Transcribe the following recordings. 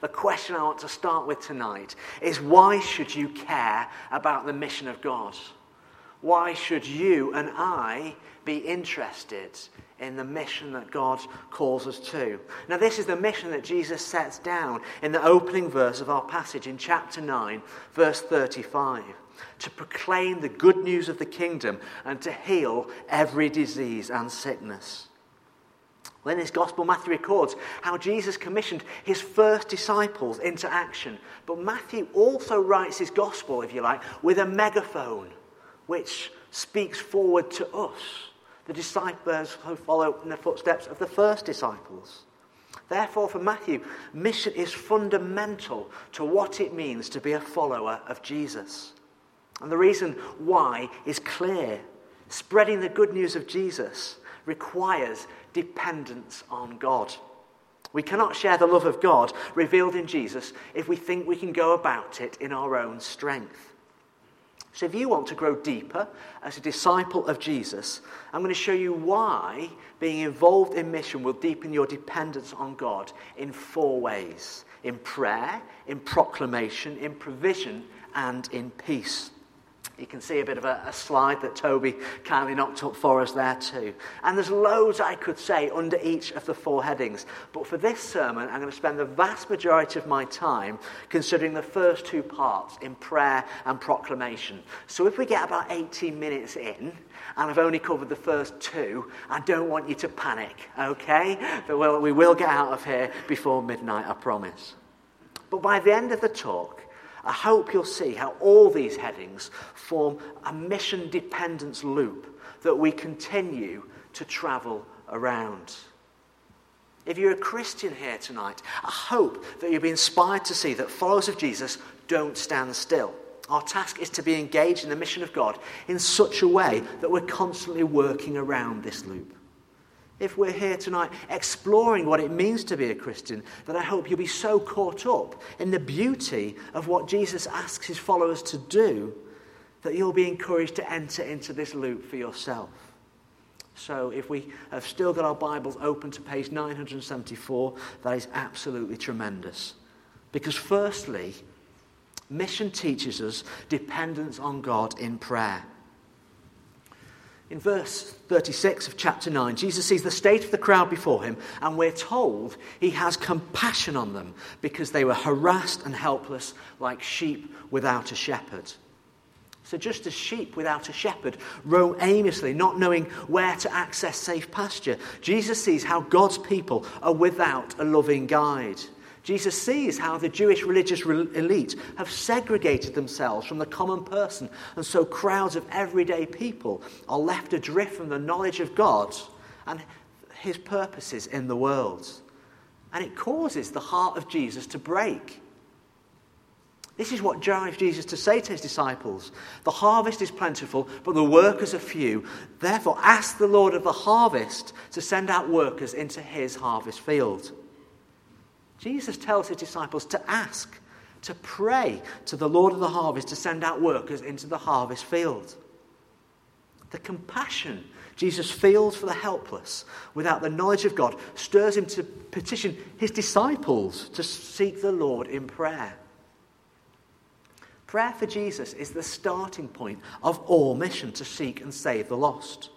The question I want to start with tonight is why should you care about the mission of God? Why should you and I be interested in the mission that God calls us to? Now, this is the mission that Jesus sets down in the opening verse of our passage in chapter 9, verse 35 to proclaim the good news of the kingdom and to heal every disease and sickness. In his gospel, Matthew records how Jesus commissioned his first disciples into action. But Matthew also writes his gospel, if you like, with a megaphone which speaks forward to us, the disciples who follow in the footsteps of the first disciples. Therefore, for Matthew, mission is fundamental to what it means to be a follower of Jesus. And the reason why is clear. Spreading the good news of Jesus requires dependence on God. We cannot share the love of God revealed in Jesus if we think we can go about it in our own strength. So, if you want to grow deeper as a disciple of Jesus, I'm going to show you why being involved in mission will deepen your dependence on God in four ways in prayer, in proclamation, in provision, and in peace. You can see a bit of a, a, slide that Toby kindly knocked up for us there too. And there's loads I could say under each of the four headings. But for this sermon, I'm going to spend the vast majority of my time considering the first two parts in prayer and proclamation. So if we get about 18 minutes in, and I've only covered the first two, I don't want you to panic, okay? But we'll, we will get out of here before midnight, I promise. But by the end of the talk, I hope you'll see how all these headings form a mission dependence loop that we continue to travel around. If you're a Christian here tonight, I hope that you'll be inspired to see that followers of Jesus don't stand still. Our task is to be engaged in the mission of God in such a way that we're constantly working around this loop if we're here tonight exploring what it means to be a Christian, that I hope you'll be so caught up in the beauty of what Jesus asks his followers to do that you'll be encouraged to enter into this loop for yourself. So, if we have still got our Bibles open to page 974, that is absolutely tremendous. Because, firstly, mission teaches us dependence on God in prayer. In verse 36 of chapter 9, Jesus sees the state of the crowd before him, and we're told he has compassion on them because they were harassed and helpless like sheep without a shepherd. So, just as sheep without a shepherd roam aimlessly, not knowing where to access safe pasture, Jesus sees how God's people are without a loving guide. Jesus sees how the Jewish religious elite have segregated themselves from the common person, and so crowds of everyday people are left adrift from the knowledge of God and his purposes in the world. And it causes the heart of Jesus to break. This is what drives Jesus to say to his disciples The harvest is plentiful, but the workers are few. Therefore, ask the Lord of the harvest to send out workers into his harvest field. Jesus tells his disciples to ask, to pray to the Lord of the harvest to send out workers into the harvest field. The compassion Jesus feels for the helpless without the knowledge of God stirs him to petition his disciples to seek the Lord in prayer. Prayer for Jesus is the starting point of all mission to seek and save the lost.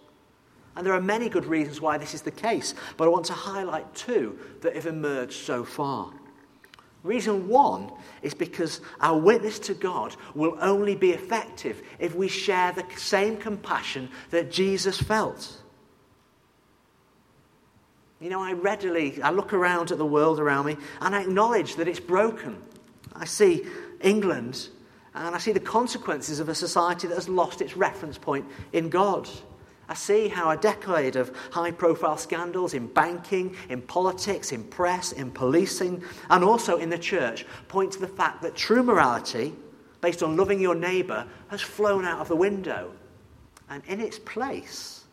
And there are many good reasons why this is the case, but I want to highlight two that have emerged so far. Reason one is because our witness to God will only be effective if we share the same compassion that Jesus felt. You know, I readily I look around at the world around me and I acknowledge that it's broken. I see England and I see the consequences of a society that has lost its reference point in God. I see how a decade of high profile scandals in banking, in politics, in press, in policing, and also in the church point to the fact that true morality, based on loving your neighbour, has flown out of the window. And in its place,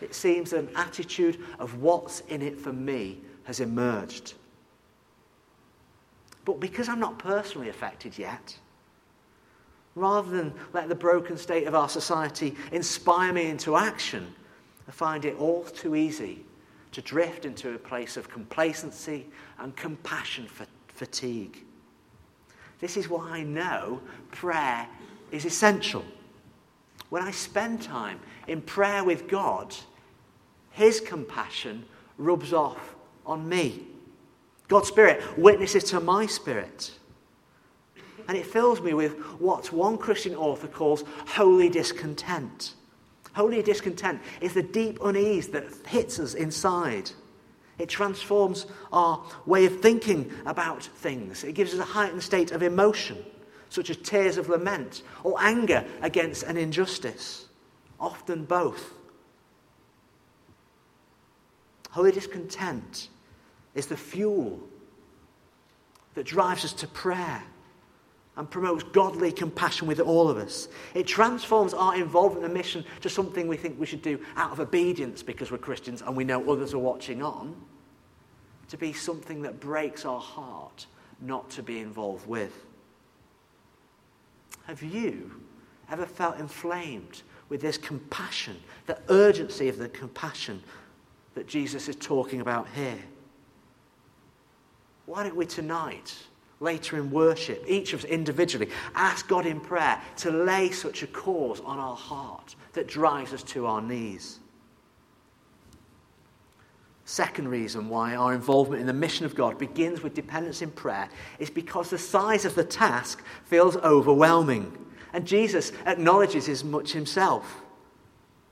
it seems an attitude of what's in it for me has emerged. But because I'm not personally affected yet, Rather than let the broken state of our society inspire me into action, I find it all too easy to drift into a place of complacency and compassion fatigue. This is why I know prayer is essential. When I spend time in prayer with God, His compassion rubs off on me. God's Spirit witnesses to my spirit. And it fills me with what one Christian author calls holy discontent. Holy discontent is the deep unease that hits us inside. It transforms our way of thinking about things. It gives us a heightened state of emotion, such as tears of lament or anger against an injustice, often both. Holy discontent is the fuel that drives us to prayer and promotes godly compassion with all of us. It transforms our involvement in mission to something we think we should do out of obedience because we're Christians and we know others are watching on, to be something that breaks our heart not to be involved with. Have you ever felt inflamed with this compassion, the urgency of the compassion that Jesus is talking about here? Why don't we tonight, later in worship, each of us individually, ask God in prayer to lay such a cause on our heart that drives us to our knees? Second reason why our involvement in the mission of God begins with dependence in prayer is because the size of the task feels overwhelming. And Jesus acknowledges as much himself.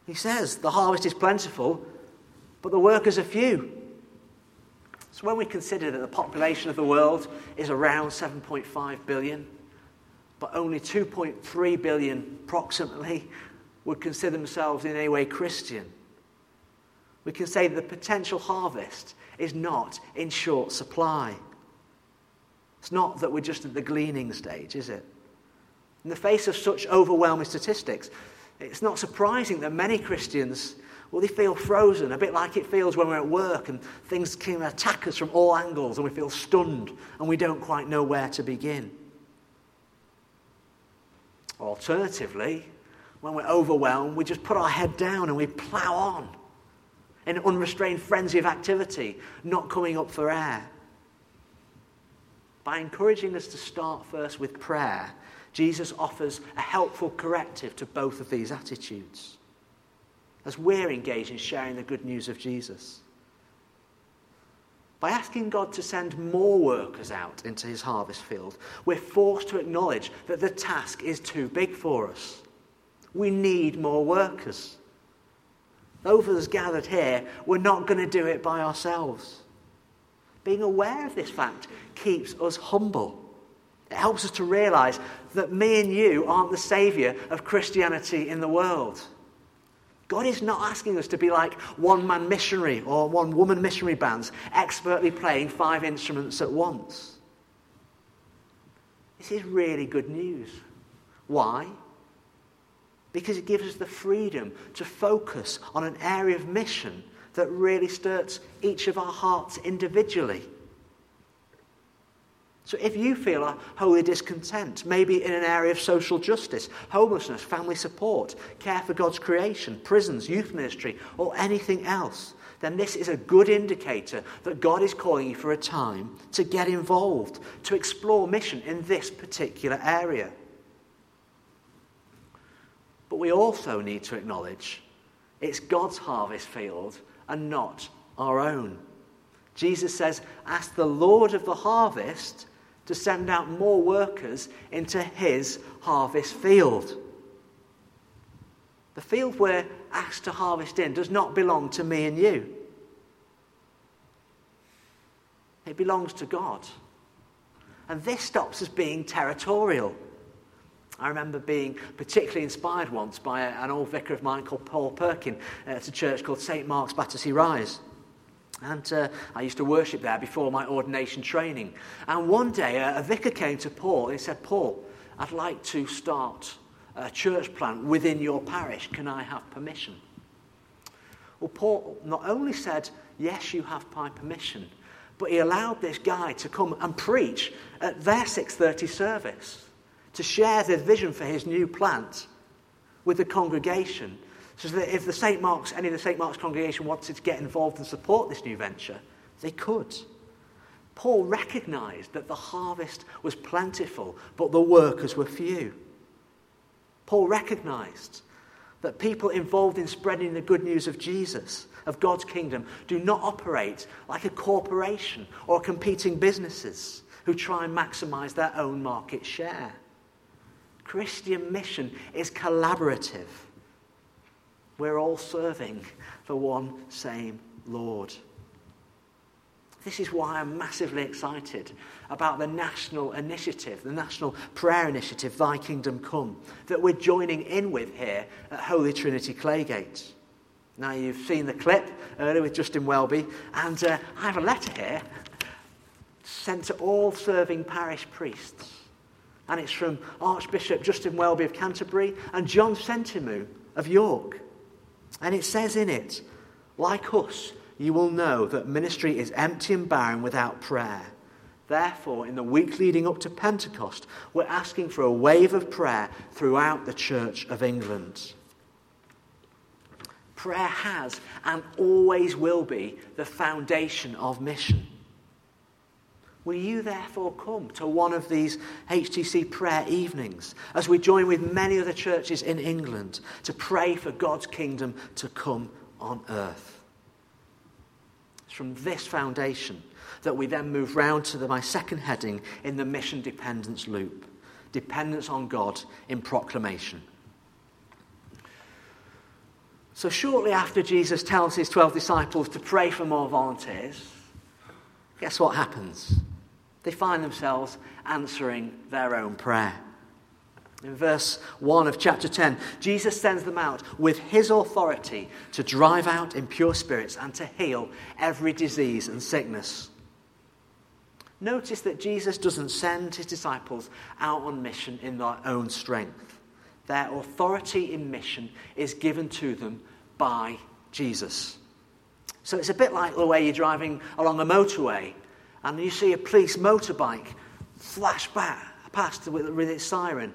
He says, The harvest is plentiful, but the workers are few. So when we consider that the population of the world is around 7.5 billion, but only 2.3 billion approximately would consider themselves in any way Christian, we can say that the potential harvest is not in short supply. It's not that we're just at the gleaning stage, is it? In the face of such overwhelming statistics, it's not surprising that many Christians well, they feel frozen, a bit like it feels when we're at work and things can attack us from all angles and we feel stunned and we don't quite know where to begin. Alternatively, when we're overwhelmed, we just put our head down and we plough on in an unrestrained frenzy of activity, not coming up for air. By encouraging us to start first with prayer, Jesus offers a helpful corrective to both of these attitudes as we're engaged in sharing the good news of Jesus. By asking God to send more workers out into his harvest field, we're forced to acknowledge that the task is too big for us. We need more workers. Those of us gathered here, we're not going to do it by ourselves. Being aware of this fact keeps us humble. It helps us to realize that me and you aren't the saviour of Christianity in the world. God is not asking us to be like one man missionary or one woman missionary bands, expertly playing five instruments at once. This is really good news. Why? Because it gives us the freedom to focus on an area of mission that really stirs each of our hearts individually. So if you feel a holy discontent, maybe in an area of social justice, homelessness, family support, care for God's creation, prisons, youth ministry, or anything else, then this is a good indicator that God is calling you for a time to get involved, to explore mission in this particular area. But we also need to acknowledge it's God's harvest field and not our own. Jesus says, Ask the Lord of the harvest to send out more workers into his harvest field. The field we're asked to harvest in does not belong to me and you. It belongs to God. And this stops us being territorial. I remember being particularly inspired once by an old vicar of mine called Paul Perkin uh, at a church called St. Mark's Battersea Rise. And uh, I used to worship there before my ordination training. And one day, uh, a vicar came to Paul and he said, Paul, I'd like to start a church plant within your parish. Can I have permission? Well, Paul not only said, Yes, you have my permission, but he allowed this guy to come and preach at their 6:30 service to share the vision for his new plant with the congregation so that if the St. Mark's, any of the St. Mark's congregation wanted to get involved and support this new venture, they could. Paul recognized that the harvest was plentiful, but the workers were few. Paul recognized that people involved in spreading the good news of Jesus, of God's kingdom, do not operate like a corporation or competing businesses who try and maximize their own market share. Christian mission is collaborative. We're all serving the one same Lord. This is why I'm massively excited about the national initiative, the national prayer initiative, Thy Kingdom Come, that we're joining in with here at Holy Trinity Claygate. Now, you've seen the clip earlier with Justin Welby, and uh, I have a letter here sent to all serving parish priests. And it's from Archbishop Justin Welby of Canterbury and John Sentamu of York. And it says in it, like us, you will know that ministry is empty and barren without prayer. Therefore, in the week leading up to Pentecost, we're asking for a wave of prayer throughout the Church of England. Prayer has and always will be the foundation of mission. Will you therefore come to one of these HTC prayer evenings as we join with many other churches in England to pray for God's kingdom to come on earth? It's from this foundation that we then move round to the, my second heading in the mission dependence loop dependence on God in proclamation. So, shortly after Jesus tells his 12 disciples to pray for more volunteers, guess what happens? They find themselves answering their own prayer. In verse 1 of chapter 10, Jesus sends them out with his authority to drive out impure spirits and to heal every disease and sickness. Notice that Jesus doesn't send his disciples out on mission in their own strength. Their authority in mission is given to them by Jesus. So it's a bit like the way you're driving along a motorway and you see a police motorbike flash back past with, with its siren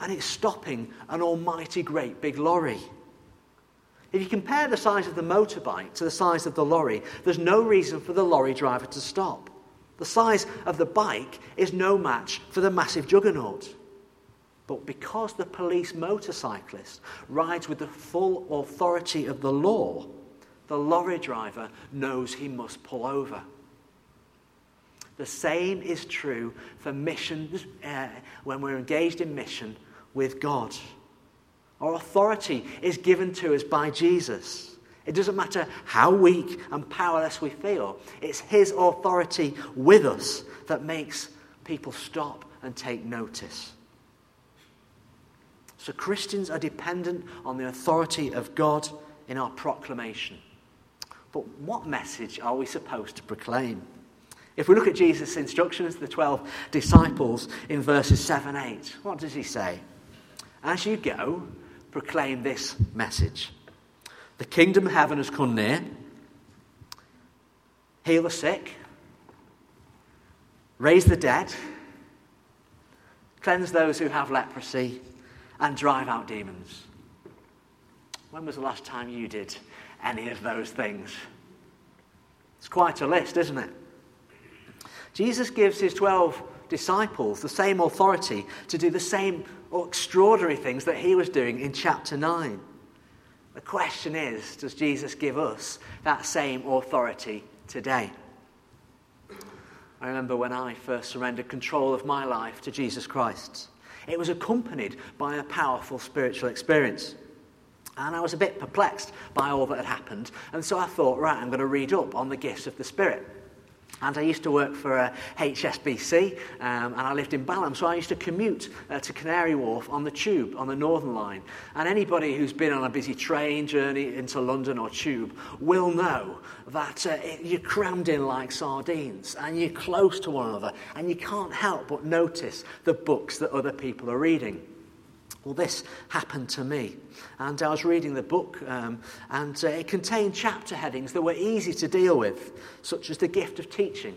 and it's stopping an almighty great big lorry. If you compare the size of the motorbike to the size of the lorry, there's no reason for the lorry driver to stop. The size of the bike is no match for the massive juggernaut. But because the police motorcyclist rides with the full authority of the law, the lorry driver knows he must pull over. The same is true for missions uh, when we're engaged in mission with God. Our authority is given to us by Jesus. It doesn't matter how weak and powerless we feel, it's His authority with us that makes people stop and take notice. So Christians are dependent on the authority of God in our proclamation. But what message are we supposed to proclaim? If we look at Jesus' instructions to the 12 disciples in verses 7 8, what does he say? As you go, proclaim this message The kingdom of heaven has come near. Heal the sick, raise the dead, cleanse those who have leprosy, and drive out demons. When was the last time you did any of those things? It's quite a list, isn't it? Jesus gives his 12 disciples the same authority to do the same extraordinary things that he was doing in chapter 9. The question is does Jesus give us that same authority today? I remember when I first surrendered control of my life to Jesus Christ. It was accompanied by a powerful spiritual experience. And I was a bit perplexed by all that had happened. And so I thought, right, I'm going to read up on the gifts of the Spirit. And I used to work for uh, HSBC, um, and I lived in Balham, so I used to commute uh, to Canary Wharf on the tube, on the Northern Line. And anybody who's been on a busy train journey into London or tube will know that uh, it, you're crammed in like sardines, and you're close to one another, and you can't help but notice the books that other people are reading. Well, this happened to me. And I was reading the book, um, and uh, it contained chapter headings that were easy to deal with, such as the gift of teaching,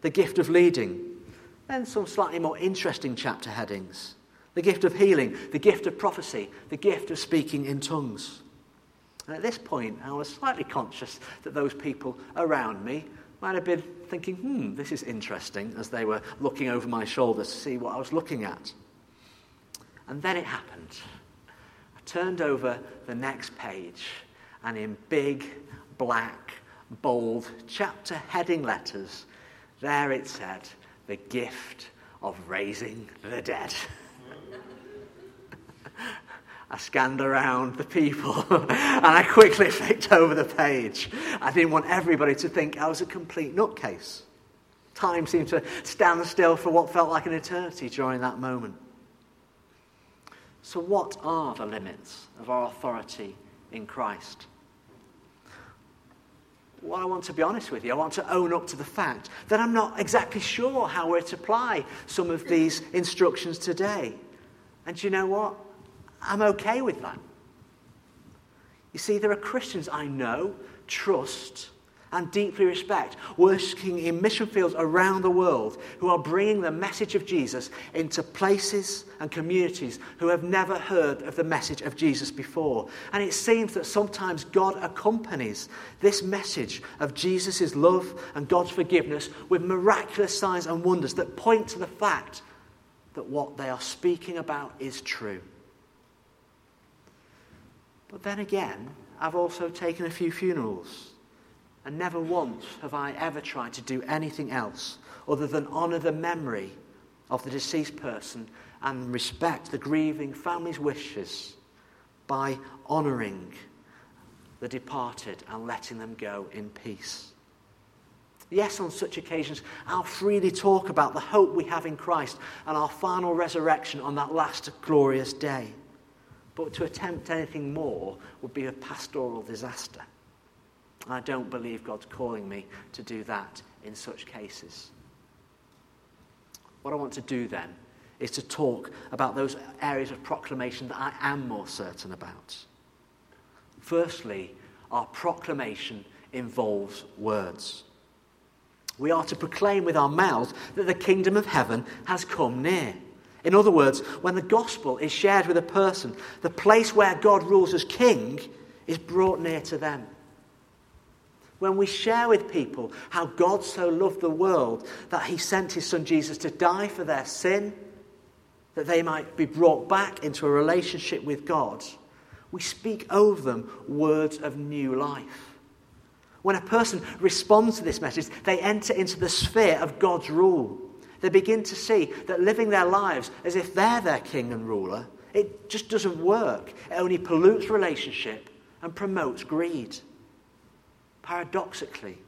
the gift of leading, then some slightly more interesting chapter headings the gift of healing, the gift of prophecy, the gift of speaking in tongues. And at this point, I was slightly conscious that those people around me might have been thinking, hmm, this is interesting, as they were looking over my shoulder to see what I was looking at. And then it happened. I turned over the next page, and in big, black, bold, chapter heading letters, there it said, The gift of raising the dead. I scanned around the people and I quickly flicked over the page. I didn't want everybody to think I was a complete nutcase. Time seemed to stand still for what felt like an eternity during that moment. So, what are the limits of our authority in Christ? Well, I want to be honest with you. I want to own up to the fact that I'm not exactly sure how we're to apply some of these instructions today. And you know what? I'm okay with that. You see, there are Christians I know, trust, and deeply respect working in mission fields around the world who are bringing the message of Jesus into places and communities who have never heard of the message of Jesus before. And it seems that sometimes God accompanies this message of Jesus' love and God's forgiveness with miraculous signs and wonders that point to the fact that what they are speaking about is true. But then again, I've also taken a few funerals, and never once have I ever tried to do anything else other than honour the memory of the deceased person and respect the grieving family's wishes by honouring the departed and letting them go in peace. Yes, on such occasions, I'll freely talk about the hope we have in Christ and our final resurrection on that last glorious day. But to attempt anything more would be a pastoral disaster. I don't believe God's calling me to do that in such cases. What I want to do then is to talk about those areas of proclamation that I am more certain about. Firstly, our proclamation involves words. We are to proclaim with our mouths that the kingdom of heaven has come near. In other words, when the gospel is shared with a person, the place where God rules as king is brought near to them. When we share with people how God so loved the world that he sent his son Jesus to die for their sin, that they might be brought back into a relationship with God, we speak over them words of new life. When a person responds to this message, they enter into the sphere of God's rule. They begin to see that living their lives as if they're their king and ruler, it just doesn't work. It only pollutes relationship and promotes greed. Paradoxically,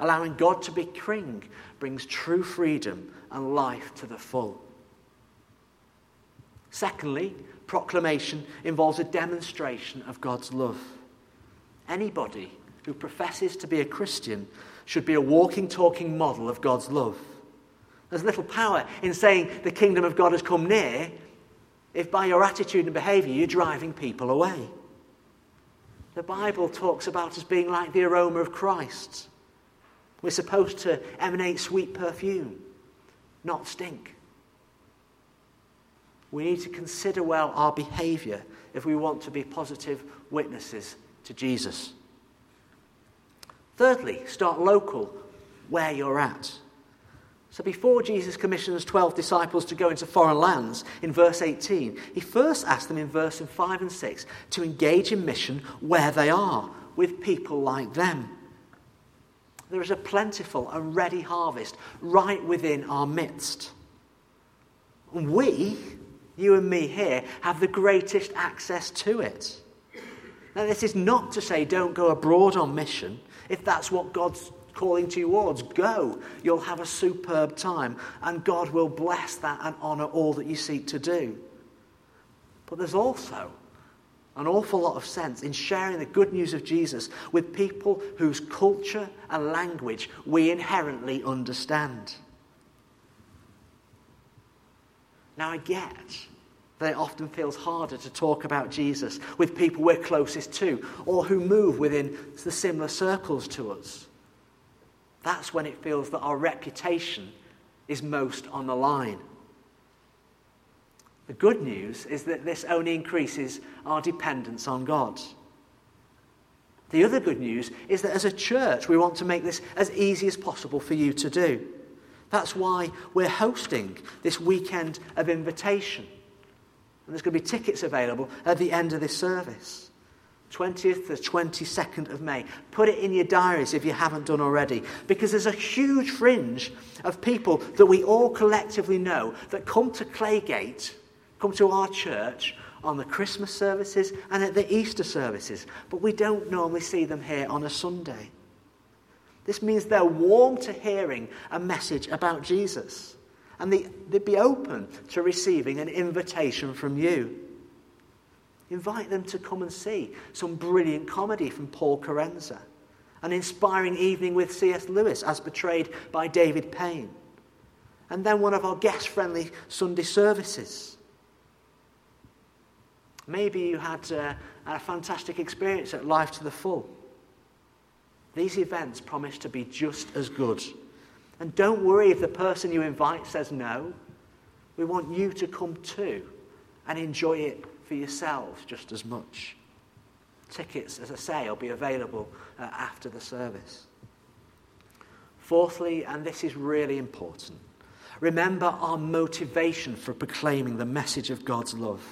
allowing God to be king brings true freedom and life to the full. Secondly, proclamation involves a demonstration of God's love. Anybody who professes to be a Christian should be a walking, talking model of God's love. There's little power in saying the kingdom of God has come near if by your attitude and behavior you're driving people away. The Bible talks about us being like the aroma of Christ. We're supposed to emanate sweet perfume, not stink. We need to consider well our behavior if we want to be positive witnesses to Jesus. Thirdly, start local where you're at. So before Jesus commissions 12 disciples to go into foreign lands in verse 18, he first asks them in verse 5 and 6 to engage in mission where they are, with people like them. There is a plentiful and ready harvest right within our midst. And we, you and me here, have the greatest access to it. Now, this is not to say don't go abroad on mission if that's what God's calling towards. Go. You'll have a superb time, and God will bless that and honour all that you seek to do. But there's also an awful lot of sense in sharing the good news of Jesus with people whose culture and language we inherently understand. Now, I get that it often feels harder to talk about Jesus with people we're closest to or who move within the similar circles to us that's when it feels that our reputation is most on the line. The good news is that this only increases our dependence on God. The other good news is that as a church, we want to make this as easy as possible for you to do. That's why we're hosting this weekend of invitation. And there's going to be tickets available at the end of this service. 20th to 22nd of May. Put it in your diaries if you haven't done already. Because there's a huge fringe of people that we all collectively know that come to Claygate, come to our church on the Christmas services and at the Easter services. But we don't normally see them here on a Sunday. This means they're warm to hearing a message about Jesus. And they, would be open to receiving an invitation from you. Invite them to come and see some brilliant comedy from Paul Kerensa, an inspiring evening with C.S. Lewis as portrayed by David Payne, and then one of our guest friendly Sunday services. Maybe you had uh, a fantastic experience at Life to the Full. These events promise to be just as good. And don't worry if the person you invite says no. We want you to come too and enjoy it for yourselves just as much. Tickets, as I say, will be available uh, after the service. Fourthly, and this is really important, remember our motivation for proclaiming the message of God's love.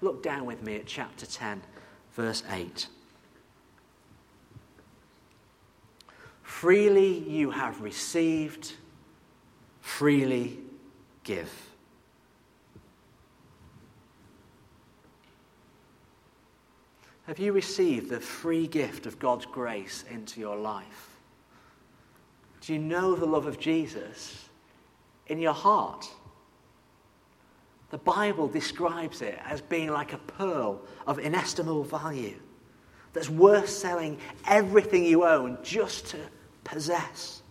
Look down with me at chapter 10, verse 8. Freely you have received, freely give. Have you received the free gift of God's grace into your life? Do you know the love of Jesus in your heart? The Bible describes it as being like a pearl of inestimable value that's worth selling everything you own just to possess.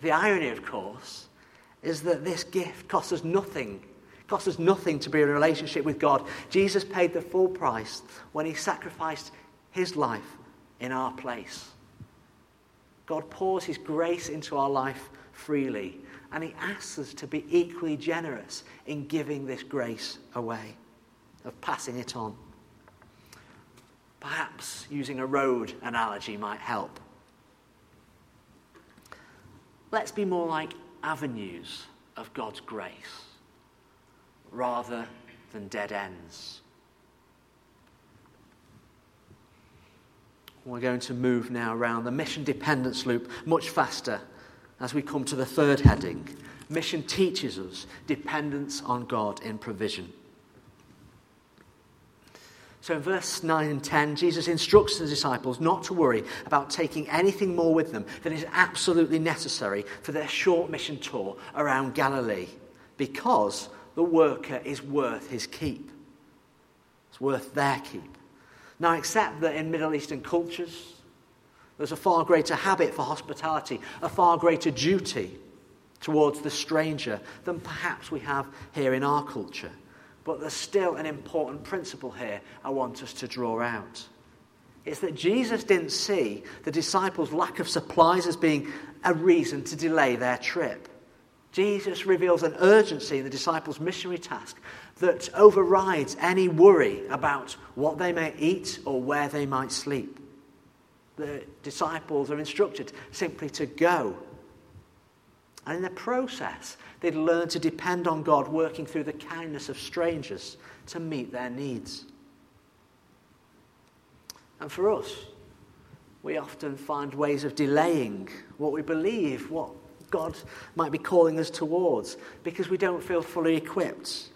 The irony, of course, is that this gift costs us nothing cost us nothing to be in a relationship with God. Jesus paid the full price when he sacrificed his life in our place. God pours his grace into our life freely, and he asks us to be equally generous in giving this grace away, of passing it on. Perhaps using a road analogy might help. Let's be more like avenues of God's grace rather than dead ends. We're going to move now around the mission dependence loop much faster as we come to the third heading. Mission teaches us dependence on God in provision. So in verse 9 and 10, Jesus instructs the disciples not to worry about taking anything more with them than is absolutely necessary for their short mission tour around Galilee because the worker is worth his keep. It's worth their keep. Now, accept that in Middle Eastern cultures, there's a far greater habit for hospitality, a far greater duty towards the stranger than perhaps we have here in our culture. But there's still an important principle here I want us to draw out. It's that Jesus didn't see the disciples' lack of supplies as being a reason to delay their trip. Jesus reveals an urgency in the disciples' missionary task that overrides any worry about what they may eat or where they might sleep. The disciples are instructed simply to go. And in the process, they'd learn to depend on God working through the kindness of strangers to meet their needs. And for us, we often find ways of delaying what we believe, what God might be calling us towards because we don't feel fully equipped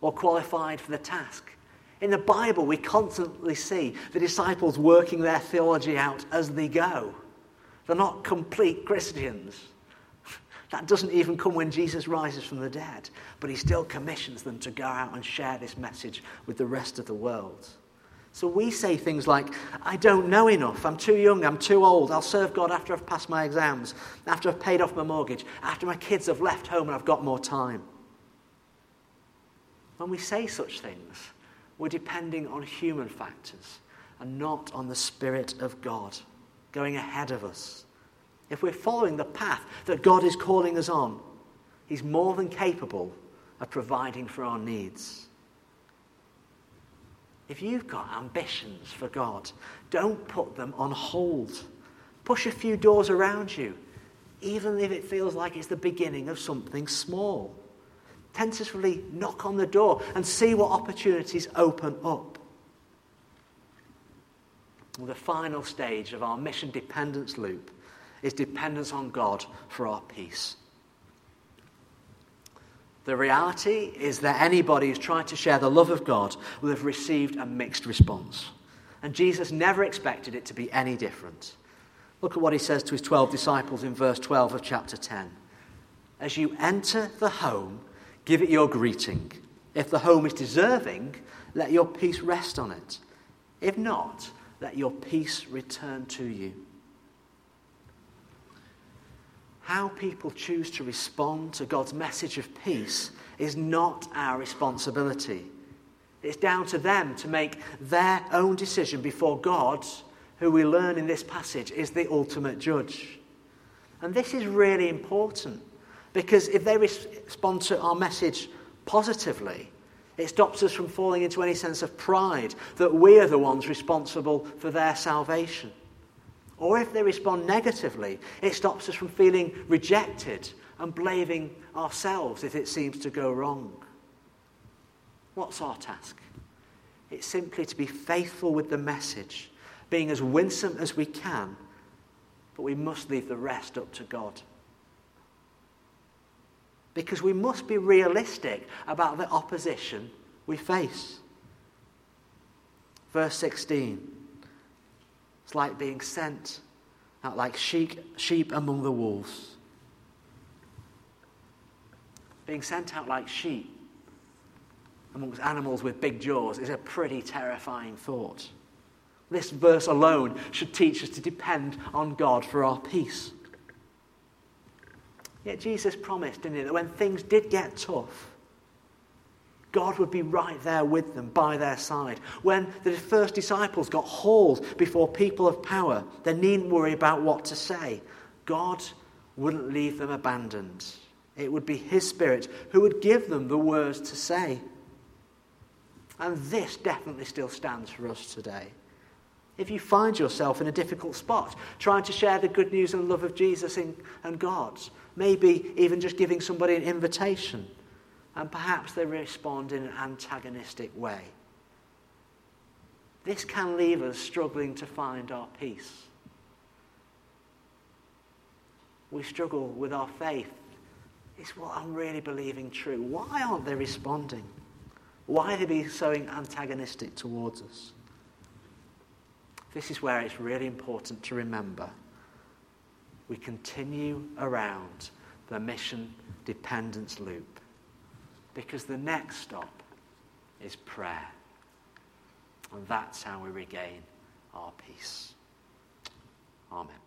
or qualified for the task. In the Bible, we constantly see the disciples working their theology out as they go. They're not complete Christians. That doesn't even come when Jesus rises from the dead, but he still commissions them to go out and share this message with the rest of the world. So we say things like, I don't know enough, I'm too young, I'm too old, I'll serve God after I've passed my exams, after I've paid off my mortgage, after my kids have left home and I've got more time. When we say such things, we're depending on human factors and not on the Spirit of God going ahead of us. If we're following the path that God is calling us on, He's more than capable of providing for our needs. If you've got ambitions for God, don't put them on hold. Push a few doors around you, even if it feels like it's the beginning of something small. Tentatively knock on the door and see what opportunities open up. Well, the final stage of our mission dependence loop is dependence on God for our peace. The reality is that anybody who's tried to share the love of God will have received a mixed response. And Jesus never expected it to be any different. Look at what he says to his 12 disciples in verse 12 of chapter 10. As you enter the home, give it your greeting. If the home is deserving, let your peace rest on it. If not, let your peace return to you. How people choose to respond to God's message of peace is not our responsibility. It's down to them to make their own decision before God, who we learn in this passage is the ultimate judge. And this is really important because if they respond to our message positively, it stops us from falling into any sense of pride that we are the ones responsible for their salvation. Or if they respond negatively, it stops us from feeling rejected and blaming ourselves if it seems to go wrong. What's our task? It's simply to be faithful with the message, being as winsome as we can, but we must leave the rest up to God. Because we must be realistic about the opposition we face. Verse 16. It's like being sent out like sheep, sheep among the wolves. Being sent out like sheep amongst animals with big jaws is a pretty terrifying thought. This verse alone should teach us to depend on God for our peace. Yet Jesus promised, didn't he, that when things did get tough, God would be right there with them, by their side. When the first disciples got hauled before people of power, they needn't worry about what to say. God wouldn't leave them abandoned. It would be His Spirit who would give them the words to say. And this definitely still stands for us today. If you find yourself in a difficult spot, trying to share the good news and love of Jesus and God, maybe even just giving somebody an invitation, and perhaps they respond in an antagonistic way. This can leave us struggling to find our peace. We struggle with our faith. Is what I'm really believing true? Why aren't they responding? Why are they being so antagonistic towards us? This is where it's really important to remember. We continue around the mission dependence loop. Because the next stop is prayer. And that's how we regain our peace. Amen.